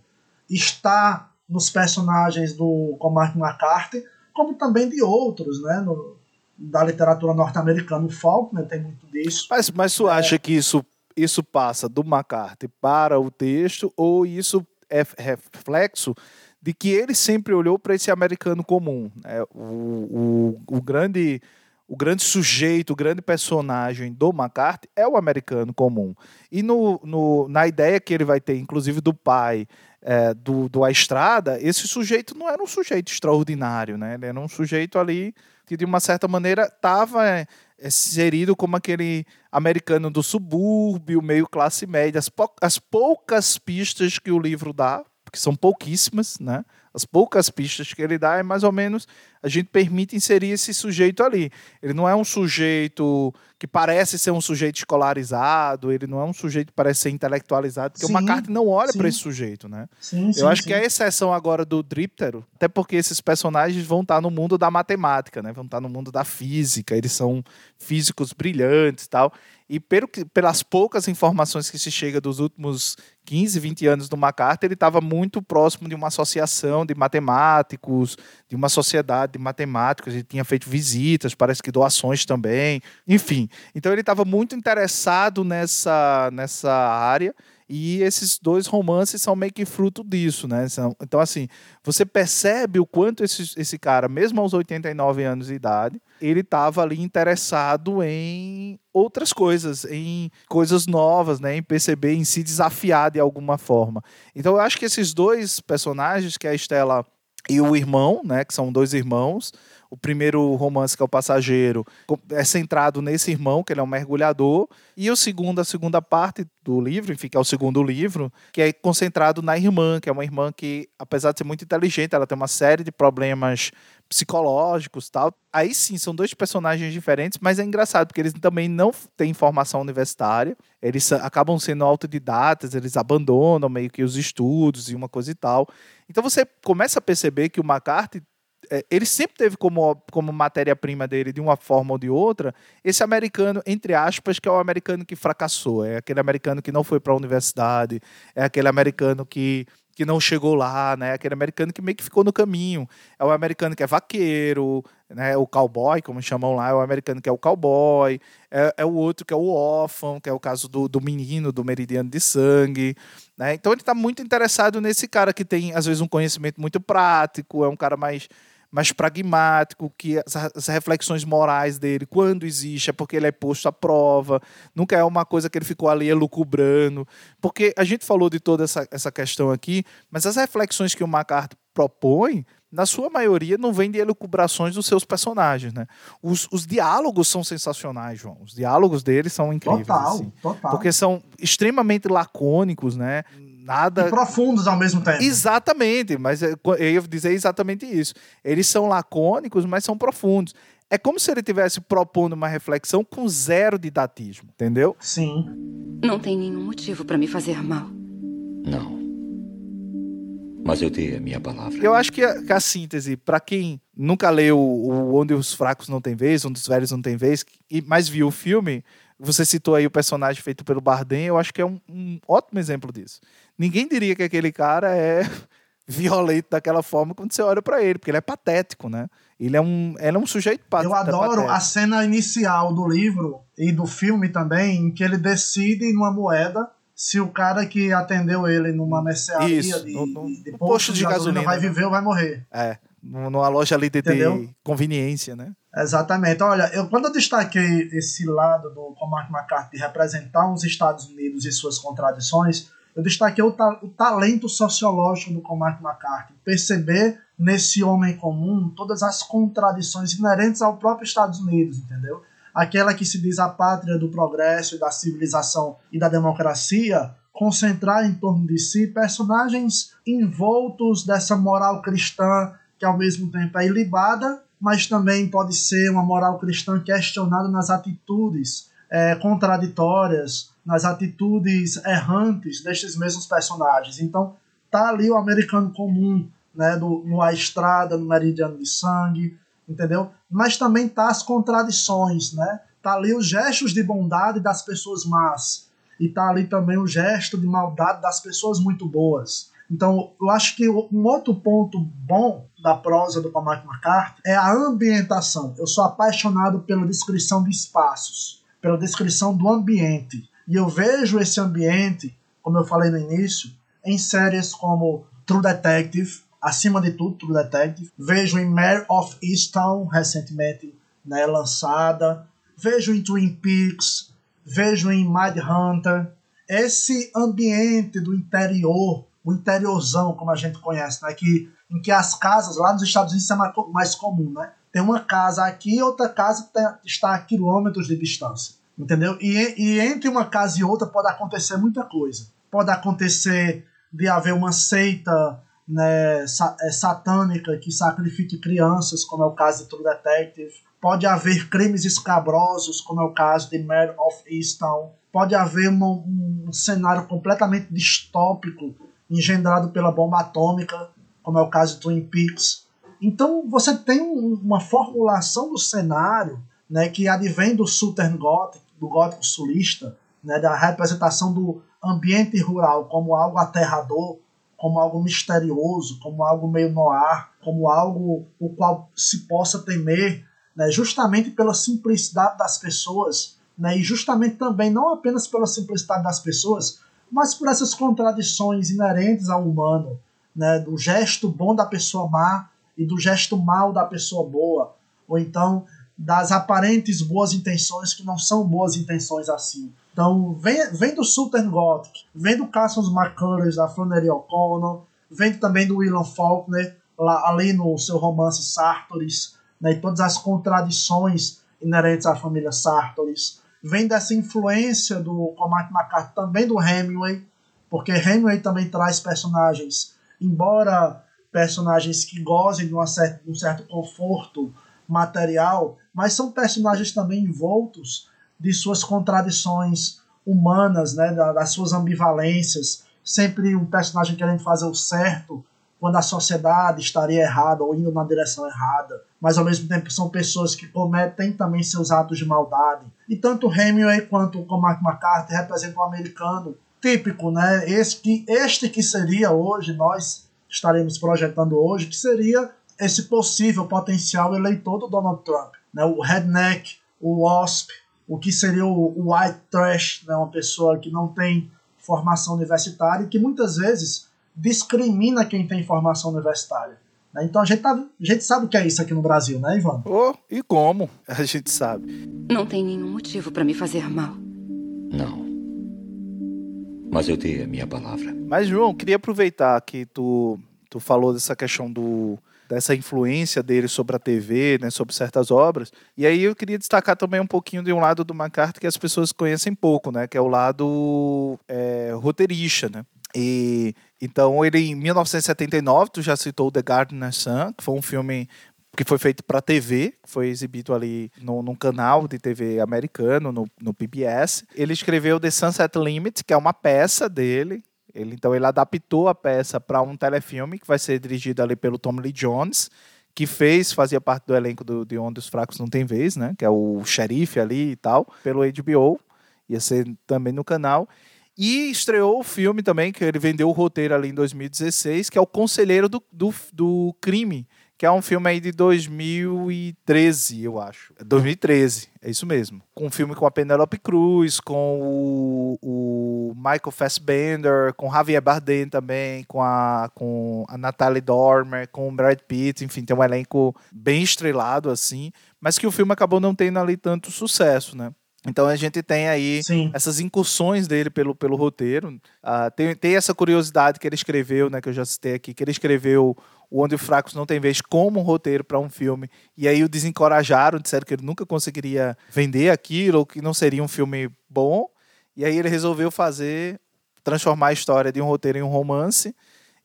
está nos personagens do Cormac McCarthy, como também de outros, né? No, da literatura norte-americana, o Faulkner tem muito disso. Mas, mas tu é... acha que isso, isso passa do McCarthy para o texto ou isso é reflexo de que ele sempre olhou para esse americano comum. Né? O, o, o, grande, o grande sujeito, o grande personagem do McCarthy é o americano comum. E no, no, na ideia que ele vai ter, inclusive do pai, é, do, do A Estrada, esse sujeito não era um sujeito extraordinário, né? ele era um sujeito ali que, de uma certa maneira, estava é, inserido como aquele americano do subúrbio, meio classe média. As, pou, as poucas pistas que o livro dá porque são pouquíssimas, né? As poucas pistas que ele dá é mais ou menos a gente permite inserir esse sujeito ali. Ele não é um sujeito que parece ser um sujeito escolarizado, ele não é um sujeito que parece ser intelectualizado, porque sim, o McCarthy não olha para esse sujeito, né? Sim, Eu acho que é a exceção agora do Dríptero, até porque esses personagens vão estar no mundo da matemática, né? Vão estar no mundo da física, eles são físicos brilhantes, tal. E pelo que, pelas poucas informações que se chega dos últimos 15, 20 anos do MacArthur, ele estava muito próximo de uma associação de matemáticos, de uma sociedade de matemáticos, ele tinha feito visitas, parece que doações também, enfim. Então ele estava muito interessado nessa, nessa área e esses dois romances são meio que fruto disso, né? Então, assim, você percebe o quanto esse, esse cara, mesmo aos 89 anos de idade, ele estava ali interessado em outras coisas, em coisas novas, né? Em perceber, em se desafiar de alguma forma. Então, eu acho que esses dois personagens, que é a Estela e o irmão, né? Que são dois irmãos, o primeiro romance, que é o Passageiro, é centrado nesse irmão, que ele é um mergulhador. E o segundo, a segunda parte do livro, enfim, que é o segundo livro, que é concentrado na irmã, que é uma irmã que, apesar de ser muito inteligente, ela tem uma série de problemas psicológicos tal. Aí sim, são dois personagens diferentes, mas é engraçado, porque eles também não têm formação universitária, eles acabam sendo autodidatas, eles abandonam meio que os estudos e uma coisa e tal. Então você começa a perceber que o McCarthy é, ele sempre teve como, como matéria-prima dele, de uma forma ou de outra, esse americano, entre aspas, que é o americano que fracassou. É aquele americano que não foi para a universidade, é aquele americano que, que não chegou lá, né? Aquele americano que meio que ficou no caminho. É o americano que é vaqueiro, né? o cowboy, como chamam lá, é o americano que é o cowboy, é, é o outro que é o órfão, que é o caso do, do menino, do meridiano de sangue. Né? Então ele está muito interessado nesse cara que tem, às vezes, um conhecimento muito prático, é um cara mais mais pragmático, que as, reflexões morais dele, quando existe, é porque ele é posto à prova, nunca é uma coisa que ele ficou ali elucubrando. Porque a gente falou de toda essa, essa questão aqui, mas as reflexões que o McCarthy propõe, na sua maioria, não vem de elucubrações dos seus personagens, né? Os, os diálogos são sensacionais, João. Os diálogos deles são incríveis. Total, assim, total. Porque são extremamente lacônicos, né? Nada... E profundos ao mesmo tempo. Exatamente, mas eu ia dizer exatamente isso. Eles são lacônicos, mas são profundos. É como se ele tivesse propondo uma reflexão com zero didatismo, entendeu? Sim. Não tem nenhum motivo para me fazer mal. Não. Mas eu dei a minha palavra. Eu acho que a, que a síntese, para quem nunca leu o Onde os Fracos Não Têm Vez, Onde os Velhos Não Têm Vez, e, mas viu o filme, você citou aí o personagem feito pelo Bardem, eu acho que é um, um ótimo exemplo disso. Ninguém diria que aquele cara é [laughs] violento daquela forma quando você olha para ele, porque ele é patético, né? Ele é um, ele é um sujeito patético. Eu adoro patético. a cena inicial do livro e do filme também, em que ele decide numa moeda se o cara que atendeu ele numa mercearia Isso, de, no, no, de posto, posto de gasolina, vai né? viver ou vai morrer. É, numa loja ali de, de conveniência, né? Exatamente. Olha, eu, quando eu destaquei esse lado do Cormac McCarthy de representar os Estados Unidos e suas contradições, eu destaquei o, ta o talento sociológico do Cormac McCarthy. Perceber nesse homem comum todas as contradições inerentes ao próprio Estados Unidos, entendeu? Aquela que se diz a pátria do progresso e da civilização e da democracia, concentrar em torno de si personagens envoltos dessa moral cristã que ao mesmo tempo é ilibada, mas também pode ser uma moral cristã questionada nas atitudes é, contraditórias, nas atitudes errantes destes mesmos personagens. Então, tá ali o americano comum, né, do, no A Estrada, no Meridiano de Sangue, entendeu? Mas também tá as contradições, né? Tá ali os gestos de bondade das pessoas más e tá ali também o gesto de maldade das pessoas muito boas. Então, eu acho que um outro ponto bom da prosa do Cormac McCarthy é a ambientação. Eu sou apaixonado pela descrição de espaços, pela descrição do ambiente. E eu vejo esse ambiente, como eu falei no início, em séries como True Detective, acima de tudo, True Detective. Vejo em Mare of Easttown, recentemente né, lançada. Vejo em Twin Peaks. Vejo em Mind Hunter. Esse ambiente do interior, o interiorzão, como a gente conhece, né, que, em que as casas, lá nos Estados Unidos, é mais, mais comum, né? Tem uma casa aqui e outra casa está a quilômetros de distância. Entendeu? E, e entre uma casa e outra pode acontecer muita coisa. Pode acontecer de haver uma seita né, satânica que sacrifique crianças, como é o caso de True Detective. Pode haver crimes escabrosos, como é o caso de Mare of Easttown. Pode haver um cenário completamente distópico, engendrado pela bomba atômica, como é o caso de Twin Peaks. Então você tem um, uma formulação do cenário né, que advém do Southern Gothic, do gótico sulista, né, da representação do ambiente rural como algo aterrador, como algo misterioso, como algo meio noir, como algo o qual se possa temer, né, justamente pela simplicidade das pessoas, né, e justamente também não apenas pela simplicidade das pessoas, mas por essas contradições inerentes ao humano, né, do gesto bom da pessoa má e do gesto mal da pessoa boa, ou então das aparentes boas intenções que não são boas intenções assim. Então, vem, vem do Southern Gothic, vem do Cassius McCullers, da Flannery O'Connor, vem também do William Faulkner, lá, ali no seu romance Sartoris, né, e todas as contradições inerentes à família Sartoris. Vem dessa influência do Cormac McCarthy, também do Hemingway, porque Hemingway também traz personagens, embora personagens que gozem de, uma certa, de um certo conforto material, mas são personagens também envoltos de suas contradições humanas, né, das suas ambivalências, sempre um personagem querendo fazer o certo quando a sociedade estaria errada ou indo na direção errada, mas ao mesmo tempo são pessoas que cometem também seus atos de maldade. E tanto Hemingway quanto Cormac McCarthy representam um americano típico, né? Este este que seria hoje, nós estaremos projetando hoje, que seria esse possível potencial eleitor do Donald Trump. Né? O redneck, o wasp, o que seria o white trash, né? uma pessoa que não tem formação universitária e que muitas vezes discrimina quem tem formação universitária. Né? Então a gente, tá, a gente sabe o que é isso aqui no Brasil, né, Ivan? Oh, e como? [laughs] A gente sabe. Não tem nenhum motivo para me fazer mal. Não. Mas eu dei a minha palavra. Mas, João, queria aproveitar que tu, tu falou dessa questão do, dessa influência dele sobre a TV, né, sobre certas obras. E aí eu queria destacar também um pouquinho de um lado do McCarthy que as pessoas conhecem pouco, né, que é o lado é, roteirista, né. E então ele em 1979, tu já citou The Gardener's Son, que foi um filme que foi feito para TV, foi exibido ali no, num canal de TV americano, no, no PBS. Ele escreveu The Sunset Limit, que é uma peça dele, ele, então ele adaptou a peça para um telefilme que vai ser dirigido ali pelo Tom Lee Jones, que fez, fazia parte do elenco do, de Onde os Fracos Não Tem Vez, né? Que é o xerife ali e tal, pelo HBO. Ia ser também no canal. E estreou o filme também, que ele vendeu o roteiro ali em 2016, que é o Conselheiro do, do, do Crime, que é um filme aí de 2013, eu acho. 2013, é isso mesmo. Com um filme com a Penelope Cruz, com o, o Michael Fassbender, com Javier Bardem também, com a, com a Natalie Dormer, com o Brad Pitt, enfim, tem um elenco bem estrelado, assim, mas que o filme acabou não tendo ali tanto sucesso, né? Então a gente tem aí Sim. essas incursões dele pelo, pelo roteiro. Uh, tem, tem essa curiosidade que ele escreveu, né, que eu já citei aqui, que ele escreveu o Onde Fracos Não Tem Vez como um roteiro para um filme. E aí o desencorajaram, disseram que ele nunca conseguiria vender aquilo, ou que não seria um filme bom. E aí ele resolveu fazer, transformar a história de um roteiro em um romance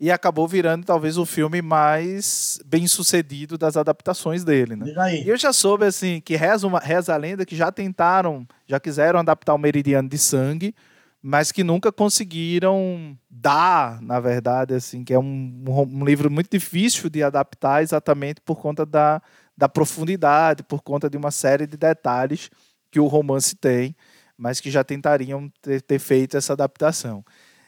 e acabou virando talvez o filme mais bem sucedido das adaptações dele, né? E eu já soube assim que reza, uma, reza a lenda que já tentaram, já quiseram adaptar o Meridiano de Sangue, mas que nunca conseguiram dar, na verdade, assim, que é um, um livro muito difícil de adaptar exatamente por conta da, da profundidade, por conta de uma série de detalhes que o romance tem, mas que já tentariam ter, ter feito essa adaptação.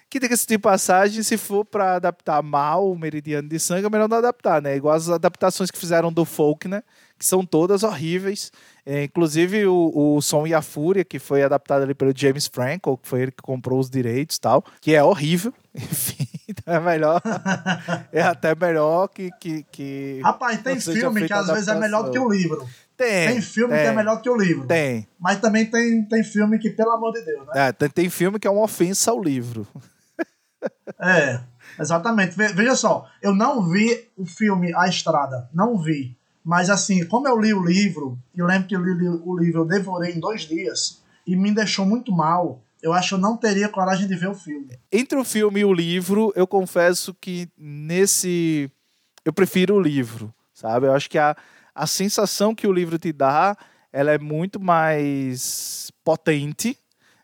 Que diga-se de passagem, se for para adaptar mal o Meridiano de Sangue, é melhor não adaptar, né? Igual as adaptações que fizeram do Folk, né? Que são todas horríveis. É, inclusive o, o Som e a Fúria, que foi adaptado ali pelo James Franco, que foi ele que comprou os direitos e tal, que é horrível. [laughs] Enfim, então é melhor. [laughs] é até melhor que. que, que Rapaz, tem filme que às vezes é melhor do que o livro. Tem. Tem filme tem, que é melhor que o livro. Tem. Mas também tem, tem filme que, pelo amor de Deus, né? É, tem, tem filme que é uma ofensa ao livro. [laughs] É, exatamente. Veja só, eu não vi o filme A Estrada, não vi. Mas assim, como eu li o livro, eu lembro que eu li o livro, eu devorei em dois dias, e me deixou muito mal. Eu acho que eu não teria coragem de ver o filme. Entre o filme e o livro, eu confesso que nesse. Eu prefiro o livro, sabe? Eu acho que a, a sensação que o livro te dá ela é muito mais potente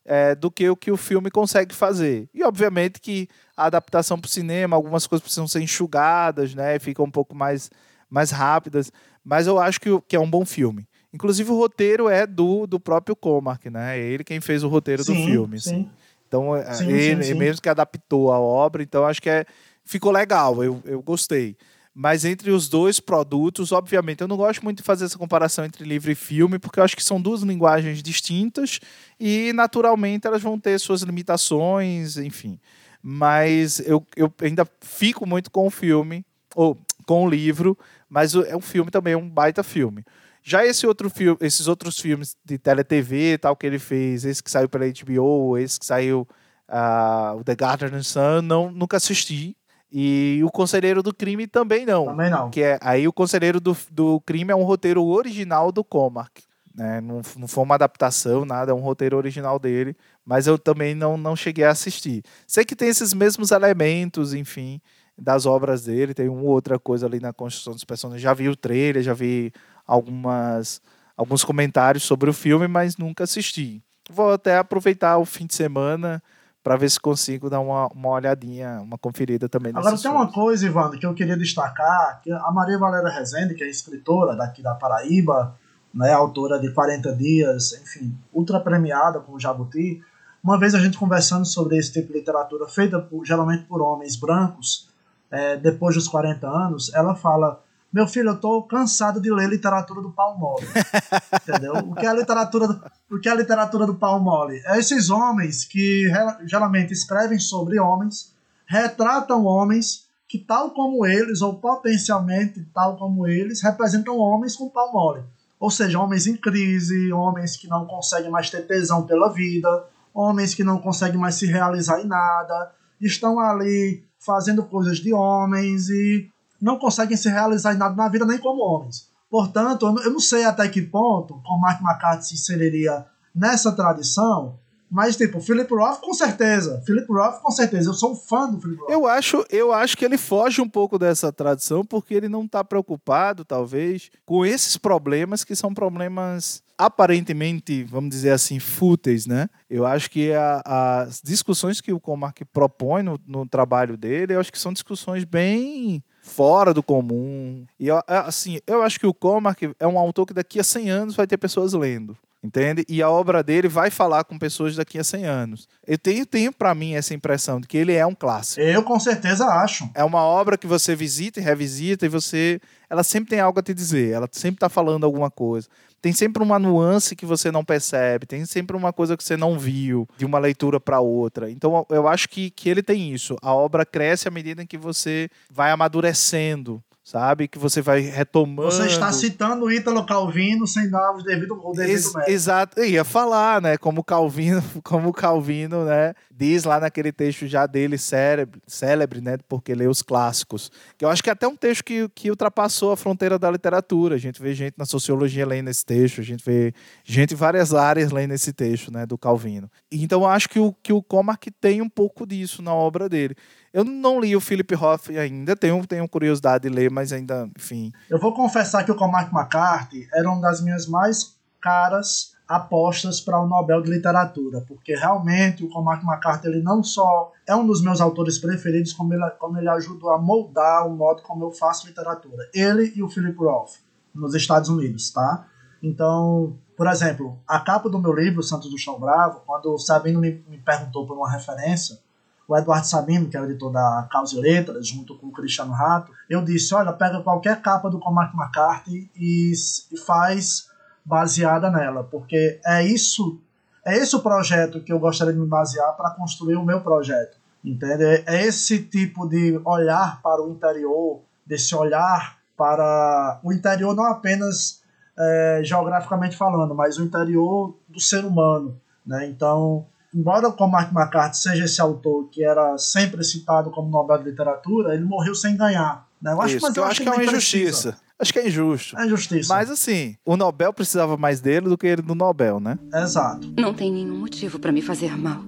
é, do que o que o filme consegue fazer. E obviamente que a adaptação para o cinema, algumas coisas precisam ser enxugadas, né? Ficam um pouco mais, mais rápidas. Mas eu acho que, que é um bom filme. Inclusive o roteiro é do, do próprio Comark, né? É ele quem fez o roteiro sim, do filme. Sim. Assim. Então, é, sim, ele, sim, mesmo que adaptou a obra, então acho que é, ficou legal, eu, eu gostei. Mas entre os dois produtos, obviamente, eu não gosto muito de fazer essa comparação entre livro e filme, porque eu acho que são duas linguagens distintas e, naturalmente, elas vão ter suas limitações, enfim. Mas eu, eu ainda fico muito com o filme, ou com o livro, mas é um filme também, é um baita filme. Já esse outro filme, esses outros filmes de tele-tv tal que ele fez, esse que saiu pela HBO, esse que saiu uh, o The Garden Sun, não, nunca assisti. E o Conselheiro do Crime também não. Também não. Que é, aí o Conselheiro do, do Crime é um roteiro original do Comark. Né? Não, não foi uma adaptação, nada, é um roteiro original dele. Mas eu também não, não cheguei a assistir. Sei que tem esses mesmos elementos, enfim, das obras dele. Tem uma outra coisa ali na construção dos personagens. Já vi o trailer, já vi algumas, alguns comentários sobre o filme, mas nunca assisti. Vou até aproveitar o fim de semana para ver se consigo dar uma, uma olhadinha, uma conferida também. Agora tem uma coisa, Ivan, que eu queria destacar, que a Maria Valéria Rezende, que é escritora daqui da Paraíba, né, autora de 40 Dias, enfim, ultra premiada com o Jabuti, uma vez a gente conversando sobre esse tipo de literatura feita por, geralmente por homens brancos, é, depois dos 40 anos, ela fala meu filho, eu tô cansado de ler literatura do pau mole. [laughs] entendeu? O que é a literatura do, o que é a literatura do pau mole? É esses homens que geralmente escrevem sobre homens, retratam homens que, tal como eles, ou potencialmente tal como eles, representam homens com pau mole. Ou seja, homens em crise, homens que não conseguem mais ter tesão pela vida, homens que não conseguem mais se realizar em nada, estão ali fazendo coisas de homens e não conseguem se realizar em nada na vida nem como homens. Portanto, eu não sei até que ponto o Mark McCarthy se inseriria nessa tradição, mas, tipo, Philip Roth, com certeza. Philip Roth, com certeza. Eu sou um fã do Philip Roth. Eu acho, eu acho que ele foge um pouco dessa tradição porque ele não está preocupado, talvez, com esses problemas que são problemas aparentemente, vamos dizer assim, fúteis, né? Eu acho que a, as discussões que o Comark propõe no, no trabalho dele, eu acho que são discussões bem fora do comum. E assim, eu acho que o Comark é um autor que daqui a 100 anos vai ter pessoas lendo entende? E a obra dele vai falar com pessoas daqui a 100 anos. Eu tenho, tenho para mim essa impressão de que ele é um clássico. Eu com certeza acho. É uma obra que você visita e revisita e você, ela sempre tem algo a te dizer, ela sempre está falando alguma coisa. Tem sempre uma nuance que você não percebe, tem sempre uma coisa que você não viu de uma leitura para outra. Então eu acho que, que ele tem isso. A obra cresce à medida em que você vai amadurecendo sabe? Que você vai retomando. Você está citando o Ítalo Calvino sem dar o devido, o devido Ex Exato, eu ia falar, né? Como Calvino, [laughs] como Calvino, né? Diz lá naquele texto já dele célebre, célebre, né? Porque lê os clássicos. Que eu acho que é até um texto que, que ultrapassou a fronteira da literatura. A gente vê gente na sociologia lendo esse texto, a gente vê gente em várias áreas lendo esse texto, né? Do Calvino. Então eu acho que o, que o Comark tem um pouco disso na obra dele. Eu não li o Philip Roth ainda, tenho, tenho curiosidade de ler, mas ainda, enfim. Eu vou confessar que o Cormac McCarthy era uma das minhas mais caras apostas para o Nobel de Literatura, porque realmente o Cormac McCarthy ele não só é um dos meus autores preferidos, como ele, como ele ajudou a moldar o modo como eu faço literatura. Ele e o Philip Roth, nos Estados Unidos, tá? Então, por exemplo, a capa do meu livro, Santos do Chão Bravo, quando o Sabino me, me perguntou por uma referência, o Eduardo Sabino, que é o editor da Causa e Letras, junto com o Cristiano Rato, eu disse, olha, pega qualquer capa do Cormac McCarthy e, e faz baseada nela, porque é isso, é esse o projeto que eu gostaria de me basear para construir o meu projeto, entende? É esse tipo de olhar para o interior, desse olhar para o interior não apenas é, geograficamente falando, mas o interior do ser humano, né? Então embora o Cormac McCarthy seja esse autor que era sempre citado como Nobel de Literatura, ele morreu sem ganhar. Né? Eu acho, Isso, mas eu, eu acho que é uma injustiça. Acho que é injusto. É injustiça. Mas assim, o Nobel precisava mais dele do que ele do Nobel, né? Exato. Não tem nenhum motivo para me fazer mal.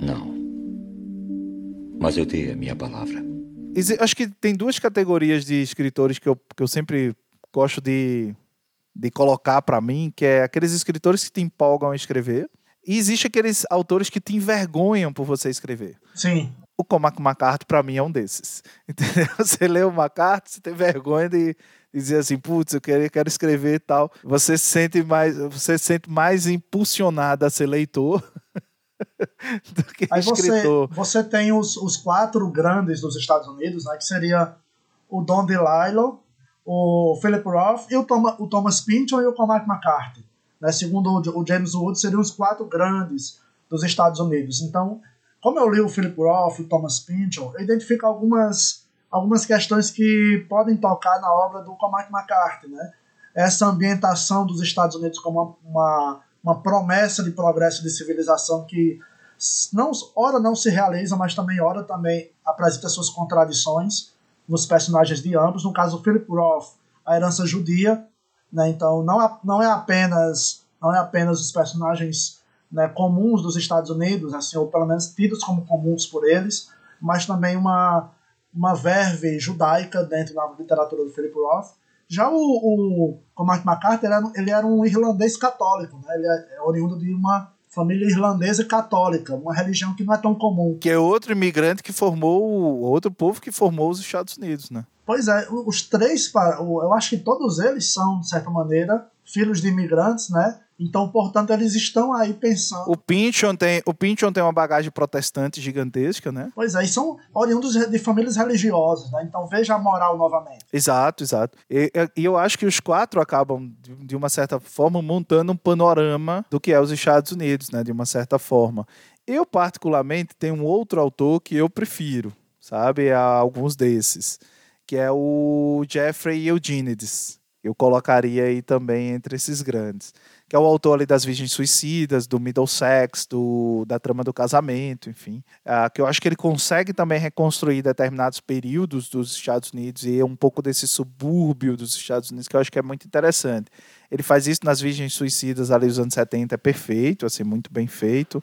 Não. Mas eu dei a minha palavra. Acho que tem duas categorias de escritores que eu, que eu sempre gosto de, de colocar para mim, que é aqueles escritores que te empolgam a escrever e existe aqueles autores que te envergonham por você escrever. Sim. O Cormac McCarthy, para mim, é um desses. [laughs] Entendeu? Você lê o McCarthy, você tem vergonha de dizer assim, putz, eu quero, quero escrever e tal. Você se sente mais, você se sente mais impulsionado a ser leitor [laughs] do que Aí escritor. Você, você tem os, os quatro grandes dos Estados Unidos, né, que seria o Don DeLillo, o Philip Roth, e o, Thomas, o Thomas Pynchon e o Cormac McCarthy né, segundo o James Wood, seriam os quatro grandes dos Estados Unidos. Então, como eu li o Philip Roth e o Thomas Pynchon, eu identifico algumas, algumas questões que podem tocar na obra do Cormac McCarthy. Né? Essa ambientação dos Estados Unidos como uma, uma, promessa de progresso de civilização que não, ora não se realiza, mas também ora também apresenta suas contradições nos personagens de ambos. No caso Philip Roth, a herança judia, né? Então não, é, não é apenas não é apenas os personagens né, comuns dos Estados Unidos, assim, ou pelo menos tidos como comuns por eles, mas também uma, uma verve judaica dentro da literatura do Philip Roth. Já o, o Cormac ele era, ele era um irlandês católico, né? ele é, é oriundo de uma família irlandesa católica, uma religião que não é tão comum. Que é outro imigrante que formou, outro povo que formou os Estados Unidos, né? Pois é, os três, eu acho que todos eles são, de certa maneira, filhos de imigrantes, né? Então, portanto, eles estão aí pensando. O Pynchon tem, o Pynchon tem uma bagagem protestante gigantesca, né? Pois é, e são oriundos de famílias religiosas, né? Então veja a moral novamente. Exato, exato. E, e eu acho que os quatro acabam, de uma certa forma, montando um panorama do que é os Estados Unidos, né? De uma certa forma. Eu, particularmente, tenho um outro autor que eu prefiro, sabe? Há alguns desses. Que é o Jeffrey Eugenides. Eu colocaria aí também entre esses grandes que é o autor ali das Virgens Suicidas, do Middlesex, do, da trama do casamento, enfim. Uh, que eu acho que ele consegue também reconstruir determinados períodos dos Estados Unidos e um pouco desse subúrbio dos Estados Unidos, que eu acho que é muito interessante. Ele faz isso nas Virgens Suicidas ali dos anos 70, é perfeito, assim, muito bem feito.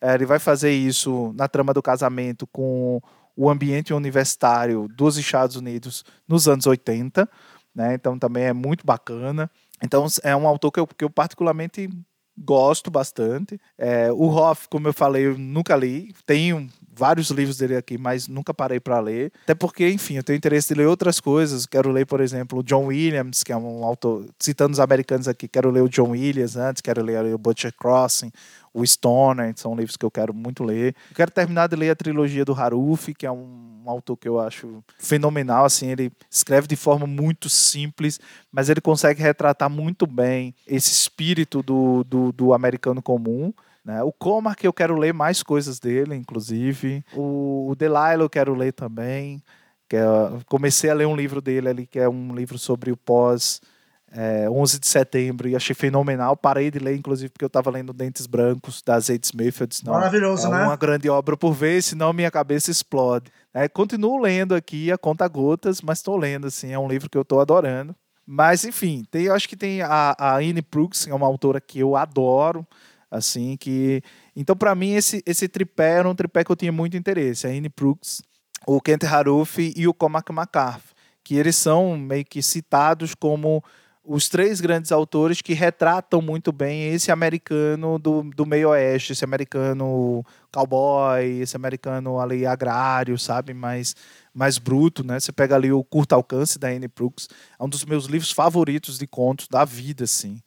Uh, ele vai fazer isso na trama do casamento com o ambiente universitário dos Estados Unidos nos anos 80, né? Então também é muito bacana. Então é um autor que eu, que eu particularmente gosto bastante. É, o Hoff, como eu falei, eu nunca li. Tenho vários livros dele aqui, mas nunca parei para ler. Até porque, enfim, eu tenho interesse de ler outras coisas. Quero ler, por exemplo, o John Williams, que é um autor. Citando os americanos aqui, quero ler o John Williams antes, quero ler o Butcher Crossing, o Stoner, são livros que eu quero muito ler. Eu quero terminar de ler a trilogia do Haruf, que é um, um autor que eu acho fenomenal. Assim, ele escreve de forma muito simples, mas ele consegue retratar muito bem esse espírito do, do, do americano comum. Né? O Cormac eu quero ler mais coisas dele, inclusive. O, o Delilah eu quero ler também. Que é, comecei a ler um livro dele ali, que é um livro sobre o pós é, 11 de setembro e achei fenomenal. Parei de ler, inclusive, porque eu estava lendo Dentes Brancos, da Zade Smith. Eu disse, não, Maravilhoso, é né? uma grande obra por vez, senão minha cabeça explode. É, continuo lendo aqui a conta gotas, mas estou lendo, assim, é um livro que eu estou adorando. Mas, enfim, tem, eu acho que tem a, a Anne Brooks, que é uma autora que eu adoro, assim, que... Então, para mim, esse, esse tripé era um tripé que eu tinha muito interesse. A Anne Brooks, o Kent Haruf e o Cormac McCarthy, que eles são meio que citados como os três grandes autores que retratam muito bem esse americano do, do meio oeste, esse americano cowboy, esse americano ali agrário, sabe, mais, mais bruto, né? Você pega ali o Curto Alcance da Anne Brooks, é um dos meus livros favoritos de contos da vida, assim.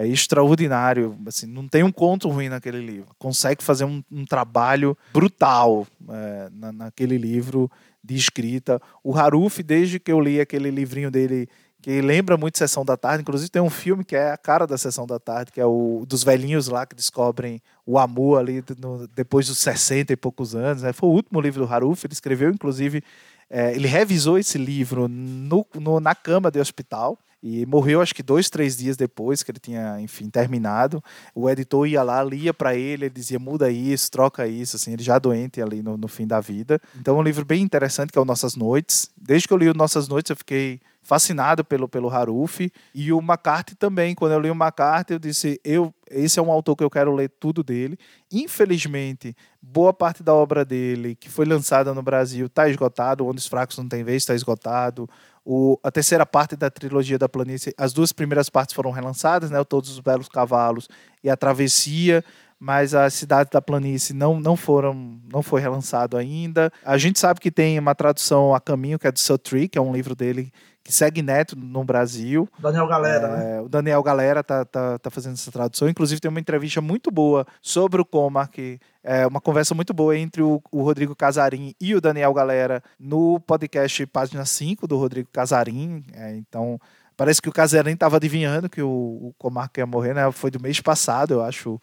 É extraordinário, assim, não tem um conto ruim naquele livro. Consegue fazer um, um trabalho brutal é, na, naquele livro de escrita. O Haruf, desde que eu li aquele livrinho dele que lembra muito Sessão da Tarde. Inclusive tem um filme que é a cara da Sessão da Tarde, que é o dos velhinhos lá que descobrem o amor ali no, depois dos 60 e poucos anos. Né? Foi o último livro do Haruf, ele escreveu, inclusive, é, ele revisou esse livro no, no, na cama de hospital. E morreu, acho que dois, três dias depois que ele tinha, enfim, terminado. O editor ia lá, lia para ele, ele dizia: muda isso, troca isso, assim, ele já doente ali no, no fim da vida. Então, um livro bem interessante que é o Nossas Noites. Desde que eu li o Nossas Noites, eu fiquei fascinado pelo, pelo Haruf. E o McCarthy também. Quando eu li o McCarthy, eu disse: eu, esse é um autor que eu quero ler tudo dele. Infelizmente, boa parte da obra dele, que foi lançada no Brasil, está esgotado. Onde os Fracos Não Tem Vez está esgotado. O, a terceira parte da trilogia da planície, as duas primeiras partes foram relançadas, né? Todos os Belos Cavalos e a Travessia mas a cidade da planície não, não foram não foi relançado ainda. A gente sabe que tem uma tradução a caminho que é do Suttree, que é um livro dele que segue neto no Brasil. Daniel Galera, é, né? O Daniel Galera tá, tá, tá fazendo essa tradução. Inclusive, tem uma entrevista muito boa sobre o Comarc, é uma conversa muito boa entre o, o, Rodrigo Casarim e o Daniel Galera no podcast Página 5 do Rodrigo Casarim. É, então, parece que o Casarim estava adivinhando que o, o Comarc ia morrer, né? Foi do mês passado, eu acho,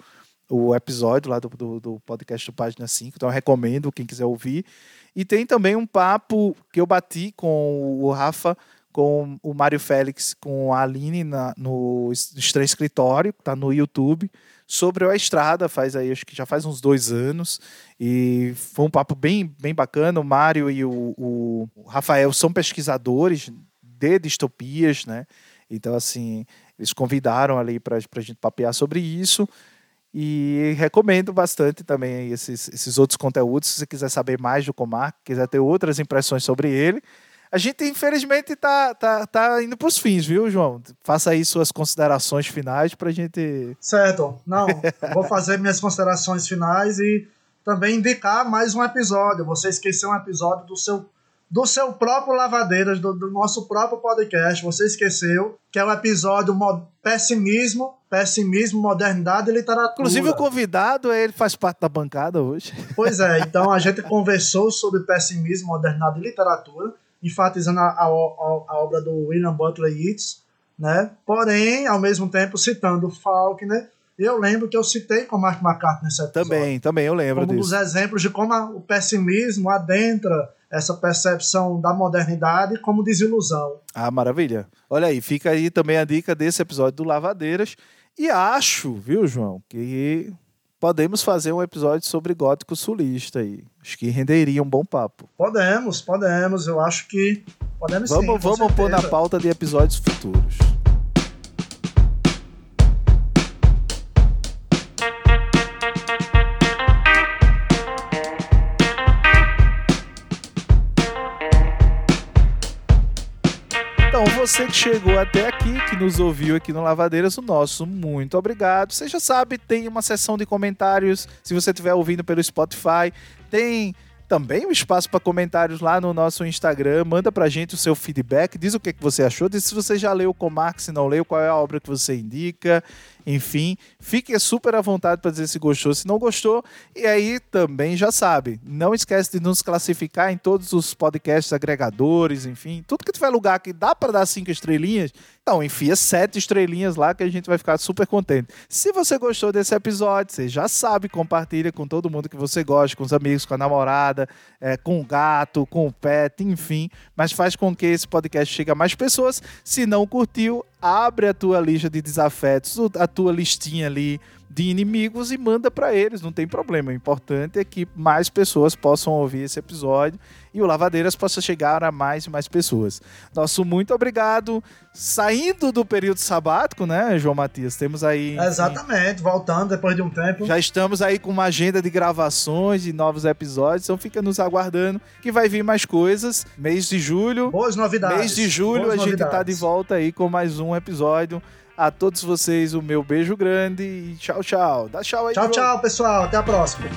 o episódio lá do, do, do podcast do Página 5. Então, eu recomendo quem quiser ouvir. E tem também um papo que eu bati com o Rafa com o Mário Félix, com a Aline na, no Estranho Escritório, que está no YouTube, sobre a estrada, faz aí, acho que já faz uns dois anos, e foi um papo bem, bem bacana. O Mário e o, o Rafael são pesquisadores de distopias, né? Então, assim, eles convidaram ali para a gente papear sobre isso. E recomendo bastante também esses, esses outros conteúdos. Se você quiser saber mais do Comar, quiser ter outras impressões sobre ele, a gente, infelizmente, tá, tá, tá indo para os fins, viu, João? Faça aí suas considerações finais para a gente. Certo. Não, [laughs] vou fazer minhas considerações finais e também indicar mais um episódio. Você esqueceu um episódio do seu do seu próprio Lavadeiras, do, do, nosso próprio podcast. Você esqueceu que é o episódio Pessimismo, Pessimismo, Modernidade e Literatura. Inclusive, o convidado, ele faz parte da bancada hoje. Pois é, então a gente conversou sobre pessimismo, modernidade e literatura enfatizando a, a, a, obra do William Butler Yeats, né? porém, ao mesmo tempo, citando Faulkner. Eu lembro que eu citei com Mark McCartney nesse episódio. Também, também eu lembro como disso. Um dos exemplos de como o pessimismo adentra essa percepção da modernidade como desilusão. Ah, maravilha. Olha aí, fica aí também a dica desse episódio do Lavadeiras. E acho, viu, João, que podemos fazer um episódio sobre gótico sulista aí. Acho que renderia um bom papo. Podemos, podemos. Eu acho que podemos vamos, sim. Vamos pôr na pauta de episódios futuros. Você que chegou até aqui, que nos ouviu aqui no Lavadeiras, o nosso muito obrigado. Você já sabe, tem uma seção de comentários, se você estiver ouvindo pelo Spotify, tem também um espaço para comentários lá no nosso Instagram. Manda pra gente o seu feedback, diz o que, que você achou, diz se você já leu o Comarque, se não leu, qual é a obra que você indica. Enfim, fique super à vontade para dizer se gostou, se não gostou. E aí também já sabe, não esquece de nos classificar em todos os podcasts agregadores, enfim, tudo que tiver lugar que dá para dar cinco estrelinhas, então enfia sete estrelinhas lá que a gente vai ficar super contente. Se você gostou desse episódio, você já sabe, compartilha com todo mundo que você gosta, com os amigos, com a namorada, é, com o gato, com o pet, enfim, mas faz com que esse podcast chegue a mais pessoas. Se não curtiu, abre a tua lista de desafetos, a tua listinha ali de inimigos e manda para eles, não tem problema. O importante é que mais pessoas possam ouvir esse episódio e o Lavadeiras possa chegar a mais e mais pessoas. Nosso muito obrigado. Saindo do período sabático, né, João Matias? Temos aí. Exatamente, voltando depois de um tempo. Já estamos aí com uma agenda de gravações de novos episódios, então fica nos aguardando que vai vir mais coisas. Mês de julho. Boas novidades. Mês de julho Boas a gente novidades. tá de volta aí com mais um episódio. A todos vocês, o meu beijo grande e tchau, tchau. Dá tchau aí. Tchau, tchau, pessoal. Até a próxima.